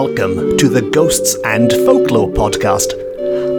Welcome to the Ghosts and Folklore podcast.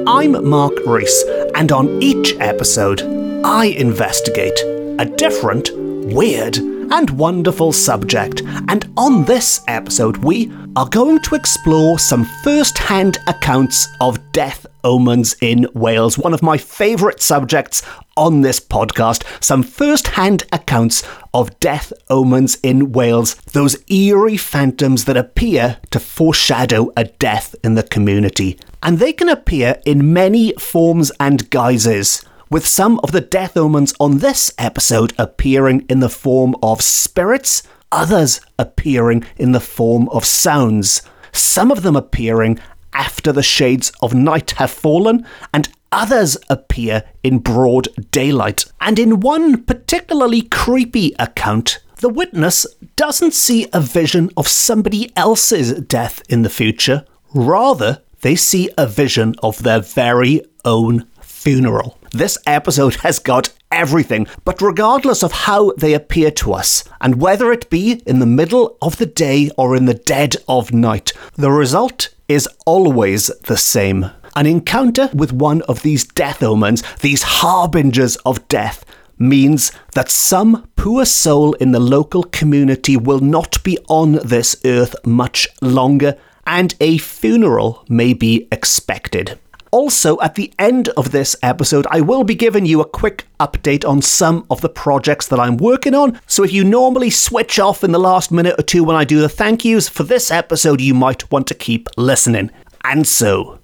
I'm Mark Rees, and on each episode, I investigate a different, weird, and wonderful subject. And on this episode, we are going to explore some first hand accounts of death omens in Wales, one of my favourite subjects on this podcast. Some first hand accounts of death omens in Wales, those eerie phantoms that appear to foreshadow a death in the community. And they can appear in many forms and guises with some of the death omens on this episode appearing in the form of spirits, others appearing in the form of sounds, some of them appearing after the shades of night have fallen, and others appear in broad daylight. And in one particularly creepy account, the witness doesn't see a vision of somebody else's death in the future, rather, they see a vision of their very own funeral. This episode has got everything, but regardless of how they appear to us, and whether it be in the middle of the day or in the dead of night, the result is always the same. An encounter with one of these death omens, these harbingers of death, means that some poor soul in the local community will not be on this earth much longer, and a funeral may be expected. Also, at the end of this episode, I will be giving you a quick update on some of the projects that I'm working on. So, if you normally switch off in the last minute or two when I do the thank yous, for this episode, you might want to keep listening. And so,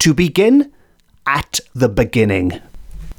to begin, at the beginning.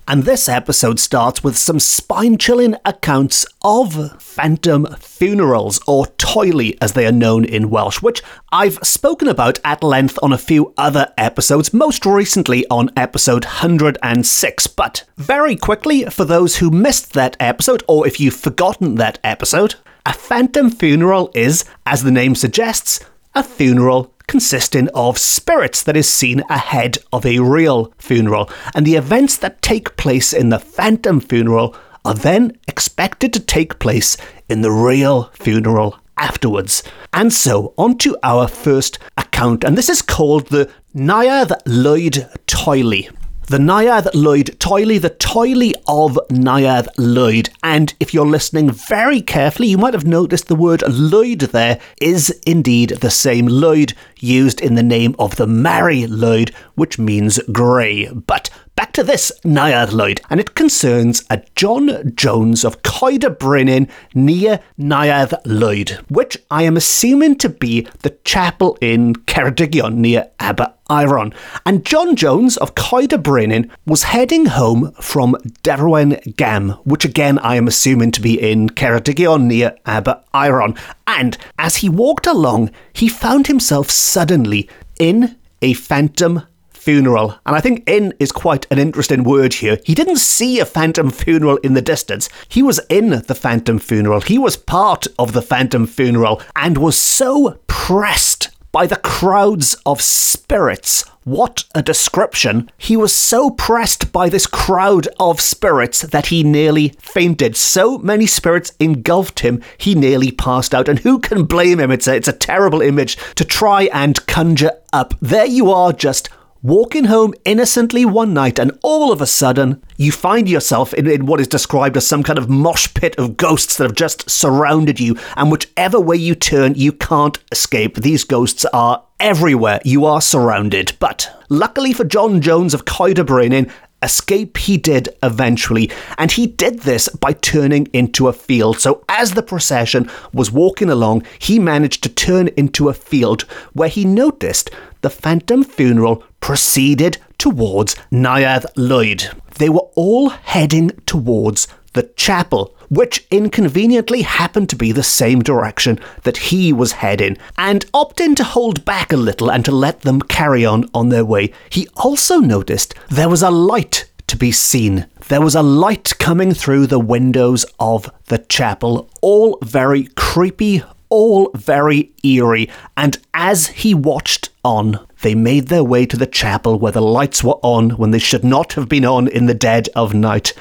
And this episode starts with some spine chilling accounts of phantom funerals, or toili as they are known in Welsh, which I've spoken about at length on a few other episodes, most recently on episode 106. But very quickly, for those who missed that episode, or if you've forgotten that episode, a phantom funeral is, as the name suggests, a funeral consisting of spirits that is seen ahead of a real funeral, and the events that take place in the phantom funeral are then expected to take place in the real funeral afterwards. And so, on to our first account, and this is called the Neuadd Lwyd Toili the Neuadd Lwyd Toili, the Toili of Neuadd Lwyd. And if you're listening very carefully, you might have noticed the word Lwyd there is indeed the same Lwyd used in the name of the Mari Lwyd, which means grey. But back to this Neuadd Lwyd, and it concerns a John Jones of Coed Brenin near Neuadd Lwyd, which I am assuming to be the chapel in Ceredigion near Aber Iron. And John Jones of Coed Brenin was heading home from Derwen Gam, which again I am assuming to be in Ceredigion near Aber Iron. And as he walked along, he found himself suddenly in a phantom funeral. And I think in is quite an interesting word here. He didn't see a phantom funeral in the distance. He was in the phantom funeral. He was part of the phantom funeral and was so pressed by the crowds of spirits. What a description. He was so pressed by this crowd of spirits that he nearly fainted. So many spirits engulfed him, he nearly passed out. And who can blame him? It's a, it's a terrible image to try and conjure up. There you are, just walking home innocently one night, and all of a sudden, you find yourself in, in, what is described as some kind of mosh pit of ghosts that have just surrounded you, and whichever way you turn, you can't escape. These ghosts are everywhere. You are surrounded. But luckily for John Jones of Brenin, Escape he did eventually, and he did this by turning into a field. So, as the procession was walking along, he managed to turn into a field where he noticed the phantom funeral proceeded towards Neuadd Lwyd. They were all heading towards the chapel, which inconveniently happened to be the same direction that he was heading, and opting to hold back a little and to let them carry on on their way, he also noticed there was a light to be seen. There was a light coming through the windows of the chapel, all very creepy, all very eerie, and as he watched on, they made their way to the chapel where the lights were on when they should not have been on in the dead of night.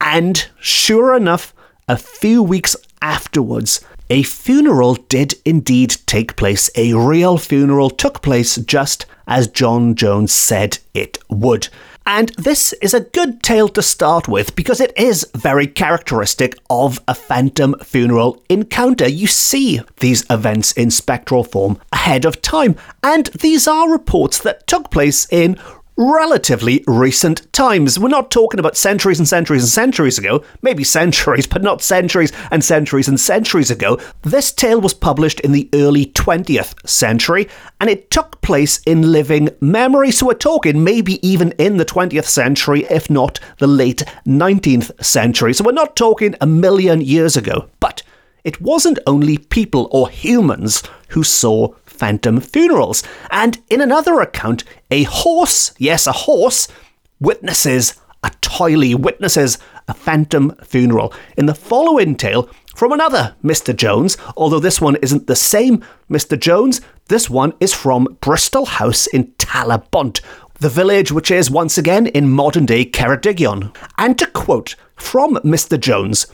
And sure enough, a few weeks afterwards, a funeral did indeed take place. A real funeral took place just as John Jones said it would. And this is a good tale to start with because it is very characteristic of a phantom funeral encounter. You see these events in spectral form ahead of time, and these are reports that took place in relatively recent times. We're not talking about centuries and centuries and centuries ago, maybe centuries, but not centuries and centuries and centuries ago. This tale was published in the early 20th century and it took place in living memory. So we're talking maybe even in the 20th century, if not the late 19th century. So we're not talking a million years ago. But it wasn't only people or humans who saw phantom funerals. And in another account, a horse, yes, a horse, witnesses a toili, witnesses a phantom funeral. In the following tale, from another Mr. Jones, although this one isn't the same Mr. Jones, this one is from Bristol House in Talybont, the village which is once again in modern day Ceredigion. And to quote from Mr. Jones,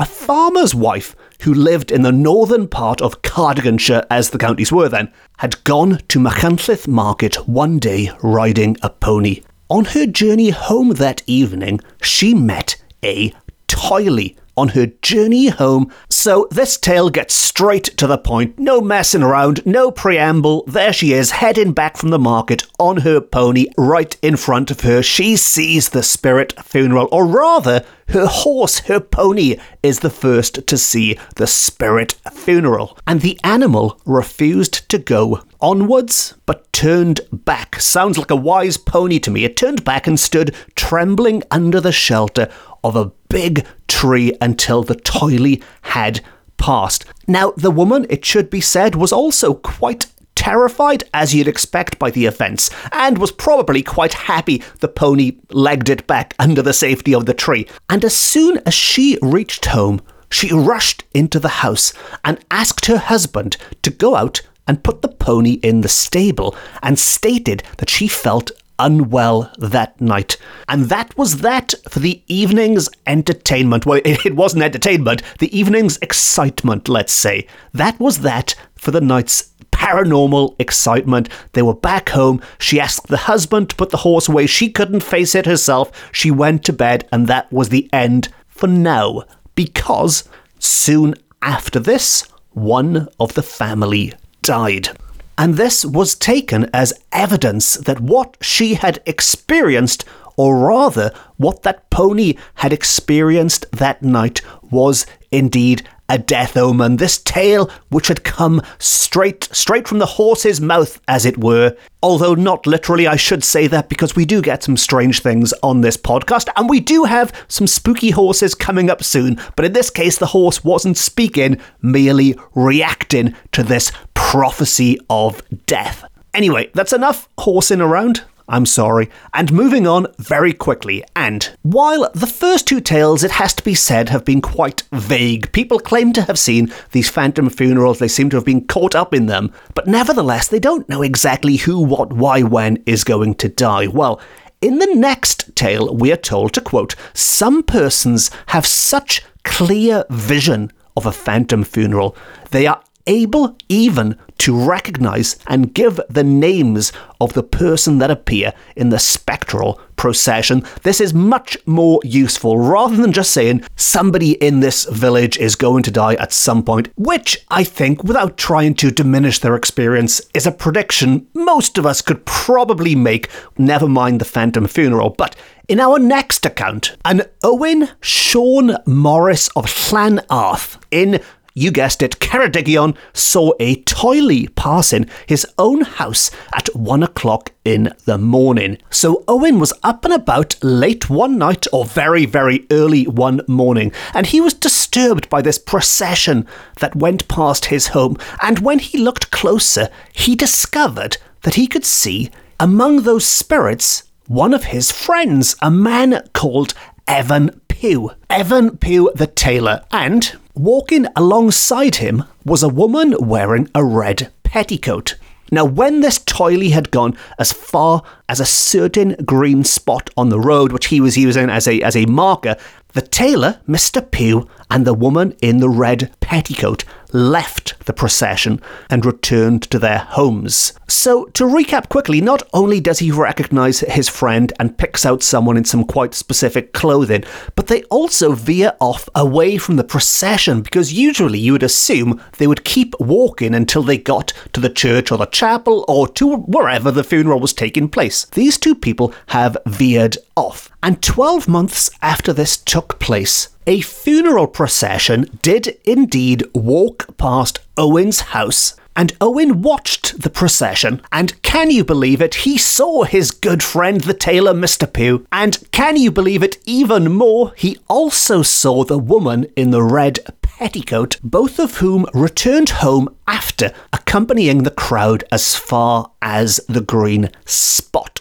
a farmer's wife who lived in the northern part of Cardiganshire, as the counties were then, had gone to Machynlleth Market one day riding a pony. On her journey home that evening, she met a toili on her journey home. So this tale gets straight to the point. No messing around, no preamble. There she is, heading back from the market on her pony. Right in front of her, she sees the spirit funeral, or rather, her horse, her pony, is the first to see the spirit funeral. And the animal refused to go onwards, but turned back. Sounds like a wise pony to me. It turned back and stood trembling under the shelter of a big tree until the toili had passed. Now, the woman, it should be said, was also quite terrified, as you'd expect by the events, and was probably quite happy the pony legged it back under the safety of the tree. And as soon as she reached home, she rushed into the house and asked her husband to go out and put the pony in the stable and stated that she felt unwell that night. And that was that for the evening's entertainment. Well, it, it, wasn't entertainment, the evening's excitement, let's say. That was that for the night's paranormal excitement. They were back home. She asked the husband to put the horse away. She couldn't face it herself. She went to bed, and that was the end for now. Because soon after this, one of the family died and this was taken as evidence that what she had experienced, or rather, what that pony had experienced that night, was indeed a death omen. This tale, which had come straight, straight from the horse's mouth, as it were. Although not literally, I should say that because we do get some strange things on this podcast, and we do have some spooky horses coming up soon. But in this case, the horse wasn't speaking, merely reacting to this prophecy of death. Anyway, that's enough horsing around. I'm sorry. And moving on very quickly. And while the first two tales, it has to be said, have been quite vague, people claim to have seen these phantom funerals, they seem to have been caught up in them, but nevertheless, they don't know exactly who, what, why, when is going to die. Well, in the next tale, we are told to quote, Some persons have such clear vision of a phantom funeral, they are able even to recognize and give the names of the person that appear in the spectral procession. This is much more useful rather than just saying somebody in this village is going to die at some point, which I think, without trying to diminish their experience, is a prediction most of us could probably make, never mind the phantom funeral. But in our next account, an Owen Sean Morris of Llanarth in you guessed it, Ceredigion saw a toili passing his own house at one o'clock in the morning. So Owen was up and about late one night or very, very early one morning, and he was disturbed by this procession that went past his home. And when he looked closer, he discovered that he could see among those spirits one of his friends, a man called Evan Pugh. Evan Pugh the tailor, and Walking alongside him was a woman wearing a red petticoat. Now, when this toili had gone as far as a certain green spot on the road, which he was using as a, as a marker, the tailor, Mr. Pugh, and the woman in the red petticoat left the procession and returned to their homes. So, to recap quickly, not only does he recognize his friend and picks out someone in some quite specific clothing, but they also veer off away from the procession because usually you would assume they would keep walking until they got to the church or the chapel or to wherever the funeral was taking place. These two people have veered off. And 12 months after this took place, a funeral procession did indeed walk past Owen's house and Owen watched the procession, and can you believe it, he saw his good friend the tailor Mr. Pugh, and can you believe it even more, he also saw the woman in the red petticoat, both of whom returned home after accompanying the crowd as far as the green spot.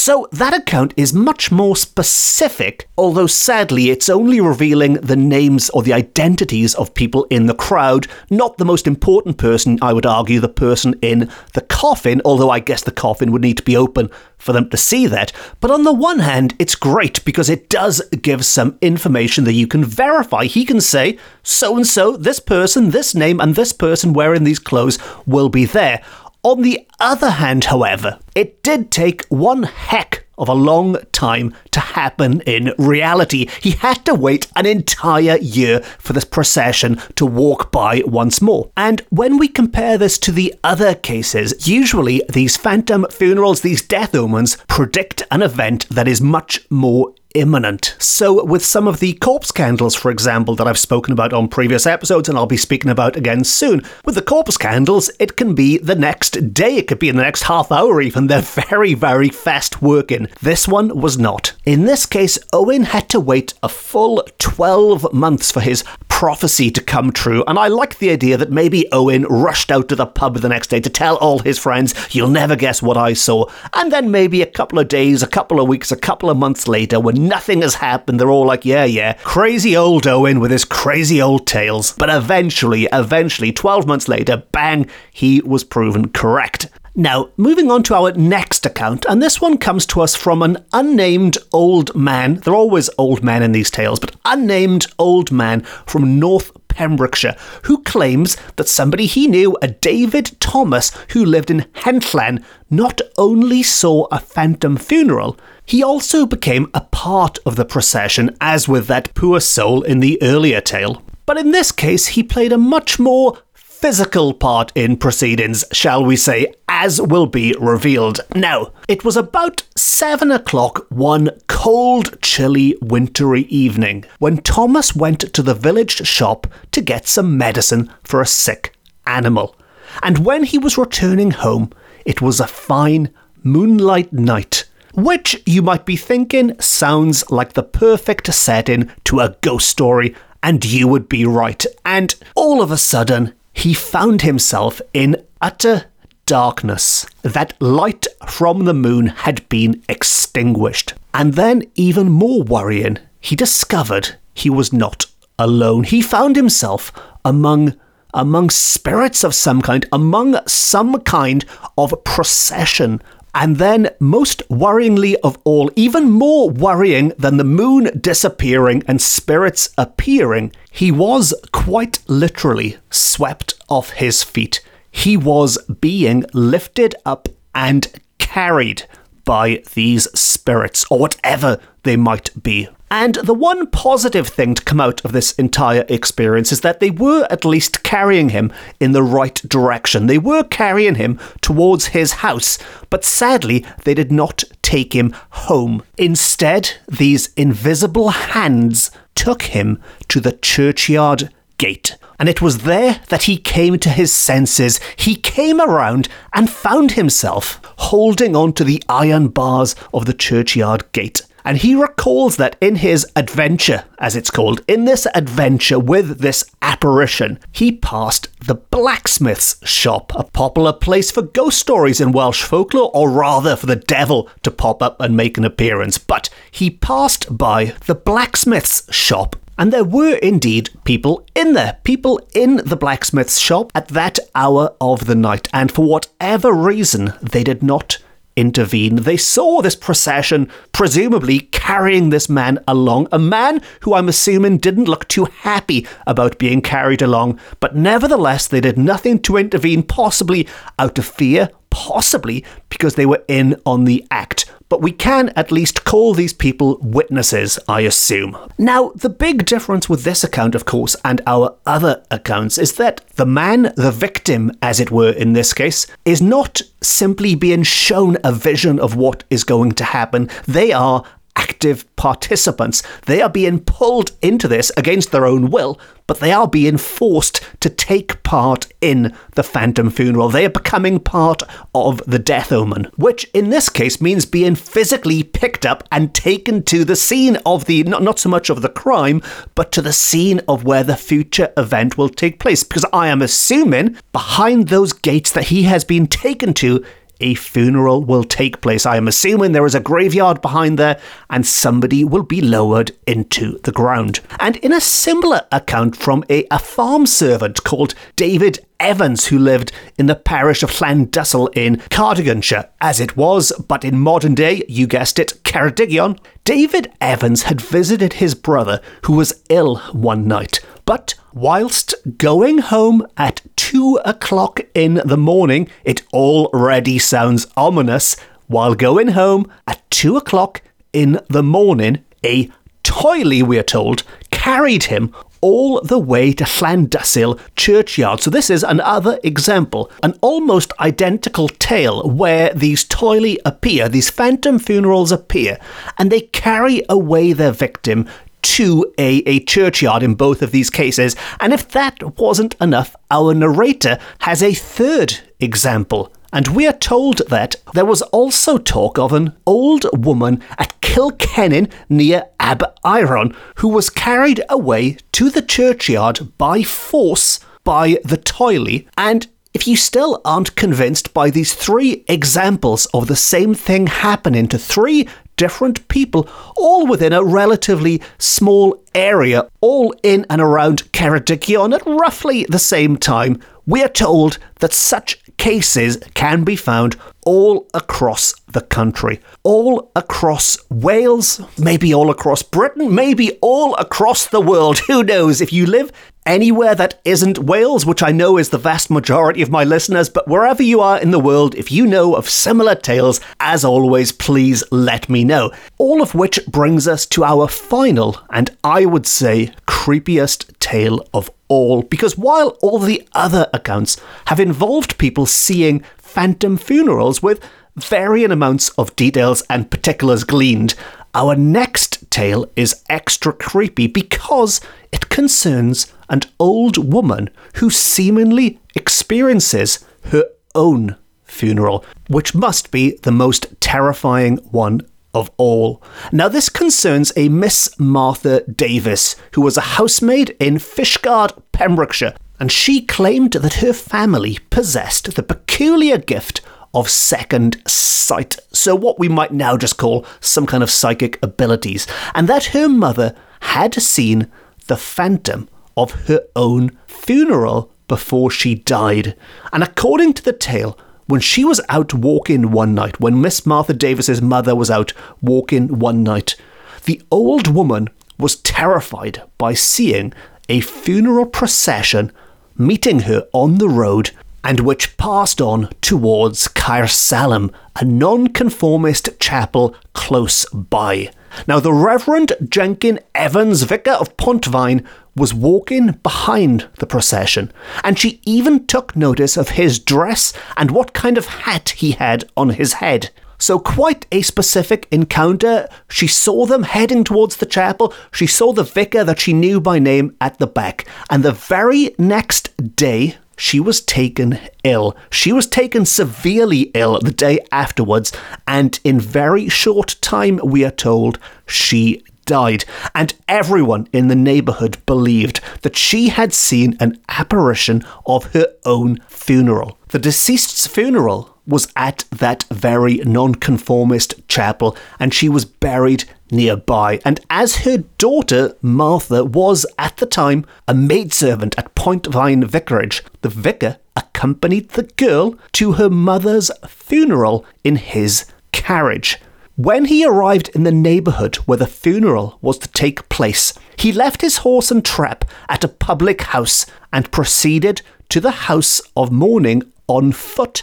So that account is much more specific, although sadly it's only revealing the names or the identities of people in the crowd, not the most important person, I would argue, the person in the coffin, although I guess the coffin would need to be open for them to see that. But on the one hand, it's great because it does give some information that you can verify. He can say, so and so, this person, this name, and this person wearing these clothes will be there. On the other hand, however, it did take one heck of a long time to happen in reality. He had to wait an entire year for this procession to walk by once more. And when we compare this to the other cases, usually these phantom funerals, these death omens, predict an event that is much more imminent. So, with some of the corpse candles, for example, that I've spoken about on previous episodes and I'll be speaking about again soon, with the corpse candles, it can be the next day, it could be in the next half hour even. They're very, very fast working. This one was not. In this case, Owen had to wait a full 12 months for his prophecy to come true, and I like the idea that maybe Owen rushed out to the pub the next day to tell all his friends, You'll never guess what I saw. And then maybe a couple of days, a couple of weeks, a couple of months later, when nothing has happened, they're all like, Yeah, yeah, crazy old Owen with his crazy old tales. But eventually, eventually, 12 months later, bang, he was proven correct. Now, moving on to our next account, and this one comes to us from an unnamed old man. They're always old men in these tales, but unnamed old man from North Pembrokeshire, who claims that somebody he knew, a David Thomas, who lived in Henllan, not only saw a phantom funeral, he also became a part of the procession, as with that poor soul in the earlier tale. But in this case, he played a much more physical part in proceedings, shall we say, as will be revealed. Now, it was about seven o'clock one cold, chilly, wintry evening when Thomas went to the village shop to get some medicine for a sick animal. And when he was returning home, it was a fine moonlight night. Which you might be thinking sounds like the perfect setting to a ghost story, and you would be right. And all of a sudden, he found himself in utter darkness. That light from the moon had been extinguished. And then, even more worrying, he discovered he was not alone. He found himself among among spirits of some kind, among some kind of procession and then, most worryingly of all, even more worrying than the moon disappearing and spirits appearing, he was quite literally swept off his feet. He was being lifted up and carried by these spirits, or whatever they might be. And the one positive thing to come out of this entire experience is that they were at least carrying him in the right direction. They were carrying him towards his house, but sadly, they did not take him home. Instead, these invisible hands took him to the churchyard gate. And it was there that he came to his senses. He came around and found himself holding on to the iron bars of the churchyard gate. And he recalls that in his adventure, as it's called, in this adventure with this apparition, he passed the blacksmith's shop, a popular place for ghost stories in Welsh folklore, or rather for the devil to pop up and make an appearance. But he passed by the blacksmith's shop and there were indeed people in there, people in the blacksmith's shop at that hour of the night, and for whatever reason, they did not intervene. They saw this procession, presumably carrying this man along, a man who I'm assuming didn't look too happy about being carried along, but nevertheless, they did nothing to intervene, possibly out of fear, possibly because they were in on the act but we can at least call these people witnesses, I assume. Now, the big difference with this account, of course, and our other accounts is that the man, the victim, as it were in this case, is not simply being shown a vision of what is going to happen. They are active participants. They are being pulled into this against their own will, but they are being forced to take part in the phantom funeral. They are becoming part of the death omen, which in this case means being physically picked up and taken to the scene of the, not, not so much of the crime, but to the scene of where the future event will take place. Because I am assuming behind those gates that he has been taken to a funeral will take place. I am assuming there is a graveyard behind there and somebody will be lowered into the ground. And in a similar account from a, a farm servant called David Evans, who lived in the parish of Llandysul in Cardiganshire, as it was, but in modern day, you guessed it, Ceredigion, David Evans had visited his brother who was ill one night. But whilst going home at two o'clock in the morning, it already sounds ominous. While going home at two o'clock in the morning, a toili, we're told, carried him all the way to Llandysul churchyard. So this is another example, an almost identical tale where these toili appear, these phantom funerals appear, and they carry away their victim to a, a churchyard in both of these cases. And if that wasn't enough, our narrator has a third example. And we are told that there was also talk of an old woman at Cilcennin near Aberaeron who was carried away to the churchyard by force by the toili. And if you still aren't convinced by these three examples of the same thing happening to three different people, all within a relatively small area, all in and around Ceredigion at roughly the same time, we are told that such cases can be found all across the country, all across Wales, maybe all across Britain, maybe all across the world. Who knows? If you live anywhere that isn't Wales, which I know is the vast majority of my listeners, but wherever you are in the world, if you know of similar tales, as always, please let me know. All of which brings us to our final, and I would say, creepiest tale of all, because while all the other accounts have involved people seeing phantom funerals with varying amounts of details and particulars gleaned, our next tale is extra creepy because it concerns an old woman who seemingly experiences her own funeral, which must be the most terrifying one of all. Now, this concerns a Miss Martha Davis, who was a housemaid in Fishguard, Pembrokeshire, and she claimed that her family possessed the peculiar gift of second sight, so what we might now just call some kind of psychic abilities, and that her mother had seen the phantom of her own funeral before she died. And according to the tale, when she was out walking one night, when Miss Martha Davis's mother was out walking one night, the old woman was terrified by seeing a funeral procession meeting her on the road and which passed on towards Caersalem, a nonconformist chapel close by. Now, the Reverend Jenkin Evans, vicar of Pontfaen, was walking behind the procession, and she even took notice of his dress and what kind of hat he had on his head. So, quite a specific encounter. She saw them heading towards the chapel. She saw the vicar that she knew by name at the back. And the very next day, she was taken ill. She was taken severely ill the day afterwards, and in very short time, we are told, she died. And everyone in the neighbourhood believed that she had seen an apparition of her own funeral. The deceased's funeral was at that very nonconformist chapel, and she was buried nearby. And as her daughter, Martha, was at the time a maidservant at Pontfaen Vicarage, the vicar accompanied the girl to her mother's funeral in his carriage. When he arrived in the neighbourhood where the funeral was to take place, he left his horse and trap at a public house and proceeded to the house of mourning on foot,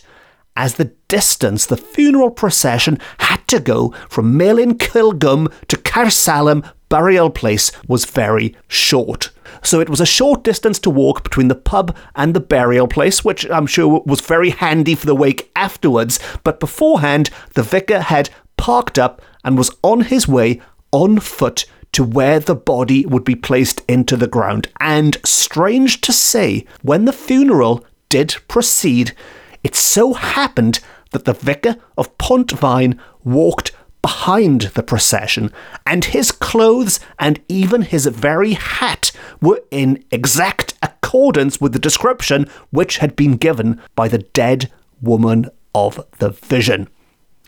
as the distance the funeral procession had to go from Melin Kilgum to Caersalem burial place was very short. So it was a short distance to walk between the pub and the burial place, which I'm sure was very handy for the wake afterwards. But beforehand, the vicar had parked up and was on his way on foot to where the body would be placed into the ground. And strange to say, when the funeral did proceed, it so happened that the vicar of Pontfaen walked behind the procession, and his clothes and even his very hat were in exact accordance with the description which had been given by the dead woman of the vision.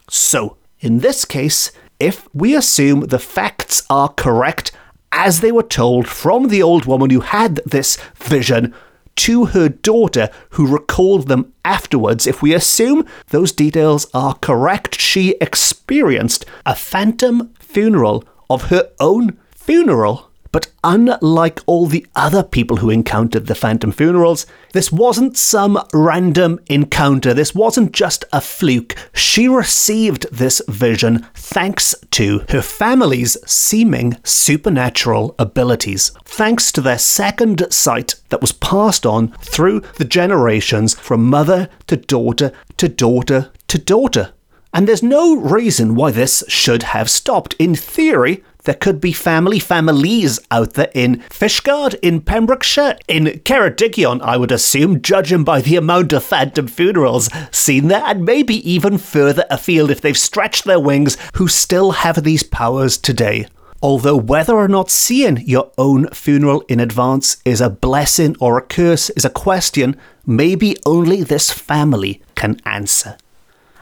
So, in this case, if we assume the facts are correct as they were told from the old woman who had this vision to her daughter who recalled them afterwards, if we assume those details are correct, she experienced a phantom funeral of her own funeral but unlike all the other people who encountered the phantom funerals, this wasn't some random encounter. This wasn't just a fluke. She received this vision thanks to her family's seeming supernatural abilities, thanks to their second sight that was passed on through the generations from mother to daughter to daughter to daughter. And there's no reason why this should have stopped. In theory, there could be family families out there in Fishguard, in Pembrokeshire, in Ceredigion, I would assume, judging by the amount of phantom funerals seen there, and maybe even further afield if they've stretched their wings, who still have these powers today. Although whether or not seeing your own funeral in advance is a blessing or a curse is a question maybe only this family can answer.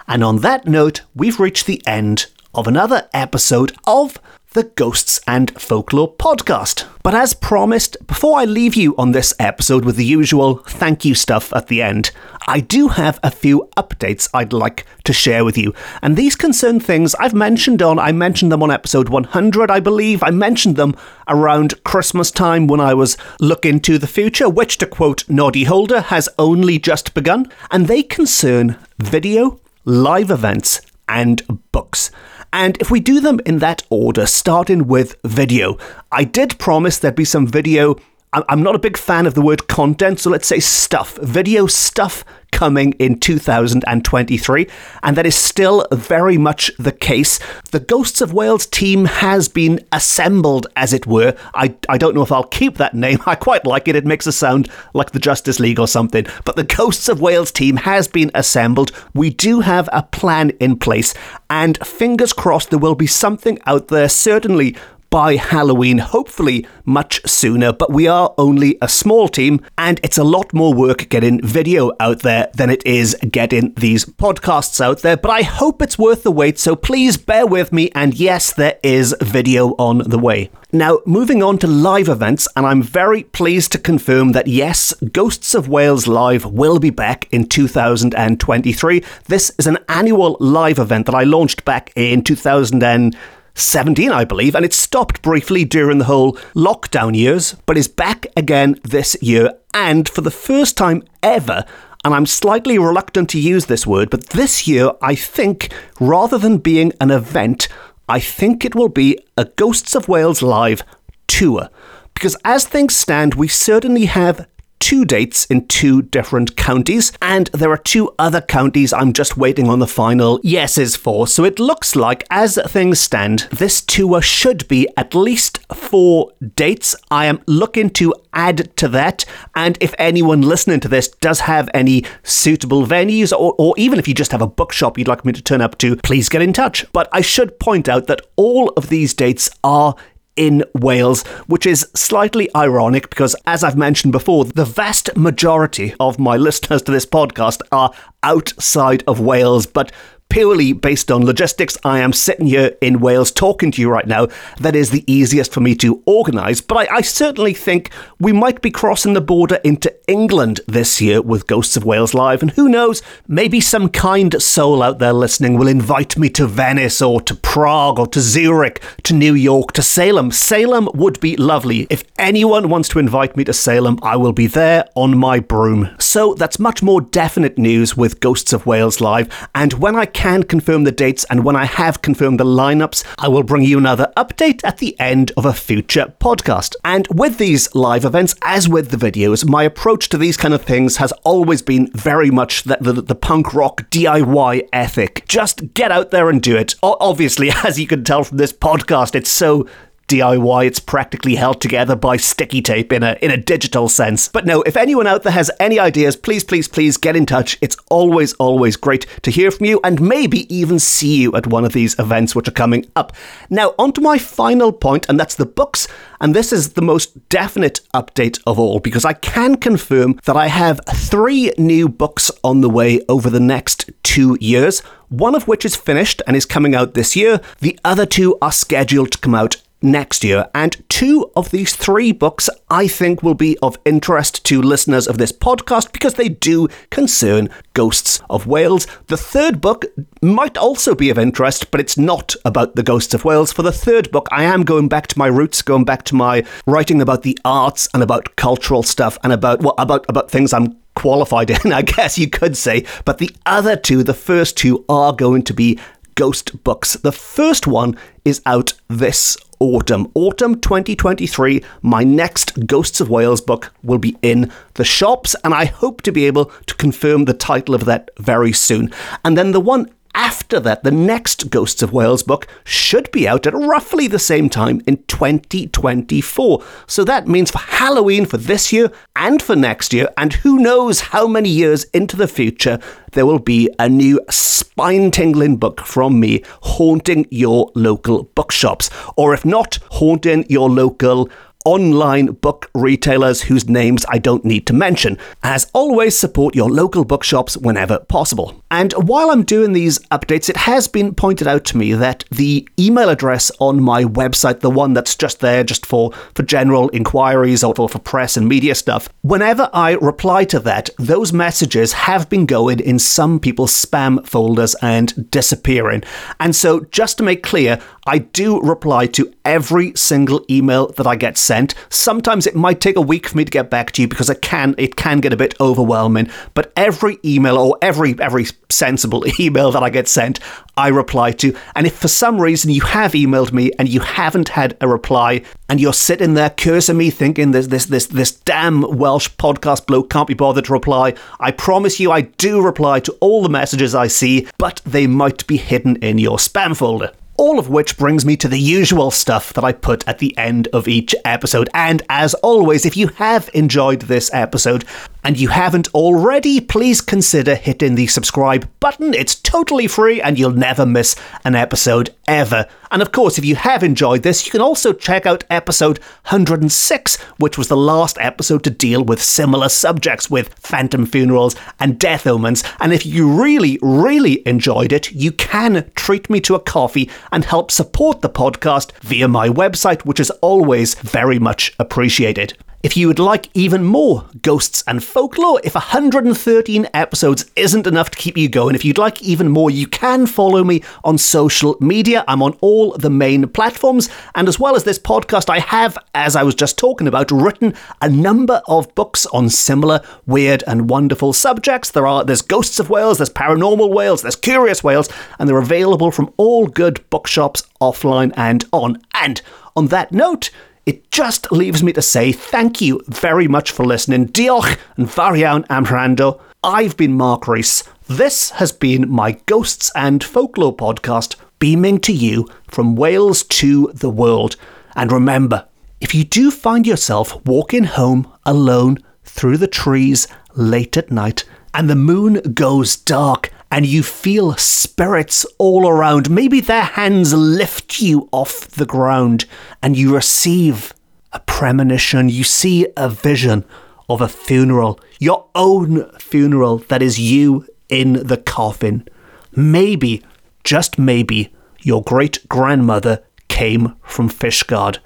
And on that note, we've reached the end of another episode of the Ghosts and Folklore podcast. But as promised, before I leave you on this episode with the usual thank you stuff at the end, I do have a few updates I'd like to share with you. And these concern things I've mentioned on, I mentioned them on episode 100, I believe. I mentioned them around Christmas time when I was looking to the future, which, to quote Noddy Holder, has only just begun. And they concern video, live events, and books. And if we do them in that order, starting with video, I did promise there'd be some video. I'm not a big fan of the word content, so let's say stuff, video stuff coming in 2023, and that is still very much the case. The Ghosts of Wales team has been assembled, as it were. I, I don't know if I'll keep that name. I quite like it. It makes a sound like the Justice League or something. But the Ghosts of Wales team has been assembled. We do have a plan in place, and fingers crossed there will be something out there, certainly by Halloween, hopefully much sooner, but we are only a small team and it's a lot more work getting video out there than it is getting these podcasts out there. But I hope it's worth the wait, so please bear with me. And yes, there is video on the way. Now, moving on to live events, and I'm very pleased to confirm that yes, Ghosts of Wales Live will be back in 2023. This is an annual live event that I launched back in 2000. 17, I believe, and it stopped briefly during the whole lockdown years, but is back again this year. And for the first time ever, and I'm slightly reluctant to use this word, but this year, I think, rather than being an event, I think it will be a Ghosts of Wales Live tour. Because as things stand, we certainly have two dates in two different counties, and there are two other counties I'm just waiting on the final yeses for. So it looks like, as things stand, this tour should be at least four dates. I am looking to add to that, and if anyone listening to this does have any suitable venues, or, or even if you just have a bookshop you'd like me to turn up to, please get in touch. But I should point out that all of these dates are in Wales, which is slightly ironic because, as I've mentioned before, the vast majority of my listeners to this podcast are outside of Wales, but purely based on logistics, I am sitting here in Wales talking to you right now. That is the easiest for me to organise. But I, I, certainly think we might be crossing the border into England this year with Ghosts of Wales Live. And who knows, maybe some kind soul out there listening will invite me to Venice or to Prague or to Zurich, to New York, to Salem. Salem would be lovely. If anyone wants to invite me to Salem, I will be there on my broom. So that's much more definite news with Ghosts of Wales Live. And when I can confirm the dates and when I have confirmed the lineups, I will bring you another update at the end of a future podcast. And with these live events, as with the videos, my approach to these kind of things has always been very much the, the, the punk rock DIY ethic. Just get out there and do it. O- obviously, as you can tell from this podcast, it's so DIY. It's practically held together by sticky tape in a in a digital sense. But no, if anyone out there has any ideas, please, please, please get in touch. It's always, always great to hear from you and maybe even see you at one of these events which are coming up. Now, on to my final point, and that's the books. And this is the most definite update of all because I can confirm that I have three new books on the way over the next two years one of which is finished and is coming out this year. The other two are scheduled to come out next year. And two of these three books I think will be of interest to listeners of this podcast because they do concern ghosts of Wales. The third book might also be of interest, but it's not about the ghosts of Wales. For the third book, I am going back to my roots, going back to my writing about the arts and about cultural stuff and about well, about about things I'm qualified in, I guess you could say. But the other two, the first two, are going to be ghost books. The first one is out this autumn. Autumn 2023, my next Ghosts of Wales book will be in the shops, and I hope to be able to confirm the title of that very soon. And then the one after that, the next Ghosts of Wales book should be out at roughly the same time in 2024. So that means for Halloween for this year and for next year, and who knows how many years into the future, there will be a new spine tingling book from me haunting your local bookshops. Or if not, haunting your local online book retailers whose names I don't need to mention. As always, support your local bookshops whenever possible. And while I'm doing these updates, it has been pointed out to me that the email address on my website, the one that's just there just for, for general inquiries or for press and media stuff, whenever I reply to that, those messages have been going in some people's spam folders and disappearing. And so, just to make clear, I do reply to every single email that I get sent. Sometimes it might take a week for me to get back to you because it can it can get a bit overwhelming. But every email or every every sensible email that I get sent, I reply to. And if for some reason you have emailed me and you haven't had a reply, and you're sitting there cursing me, thinking this this this this damn Welsh podcast bloke can't be bothered to reply, I promise you I do reply to all the messages I see, but they might be hidden in your spam folder. All of which brings me to the usual stuff that I put at the end of each episode. And as always, if you have enjoyed this episode, and you haven't already, please consider hitting the subscribe button. It's totally free and you'll never miss an episode ever. And of course, if you have enjoyed this, you can also check out episode 106, which was the last episode to deal with similar subjects with phantom funerals and death omens. And if you really, really enjoyed it, you can treat me to a coffee and help support the podcast via my website, which is always very much appreciated. If you would like even more ghosts and folklore, if 113 episodes isn't enough to keep you going, if you'd like even more, you can follow me on social media. I'm on all the main platforms. And as well as this podcast, I have, as I was just talking about, written a number of books on similar weird and wonderful subjects. There are there's Ghosts of Wales, there's Paranormal Wales, there's Curious Wales, and they're available from all good bookshops offline and on. And on that note, it just leaves me to say thank you very much for listening. Diolch yn fawr iawn am wrando. I've been Mark Rees. This has been my Ghosts and Folklore podcast, beaming to you from Wales to the world. And remember, if you do find yourself walking home alone through the trees late at night and the moon goes dark and you feel spirits all around. Maybe their hands lift you off the ground and you receive a premonition. You see a vision of a funeral, your own funeral that is you in the coffin. Maybe, just maybe, your great grandmother came from Fishguard.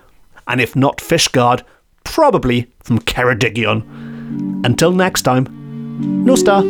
And if not Fishguard, probably from Ceredigion. Until next time, nos da.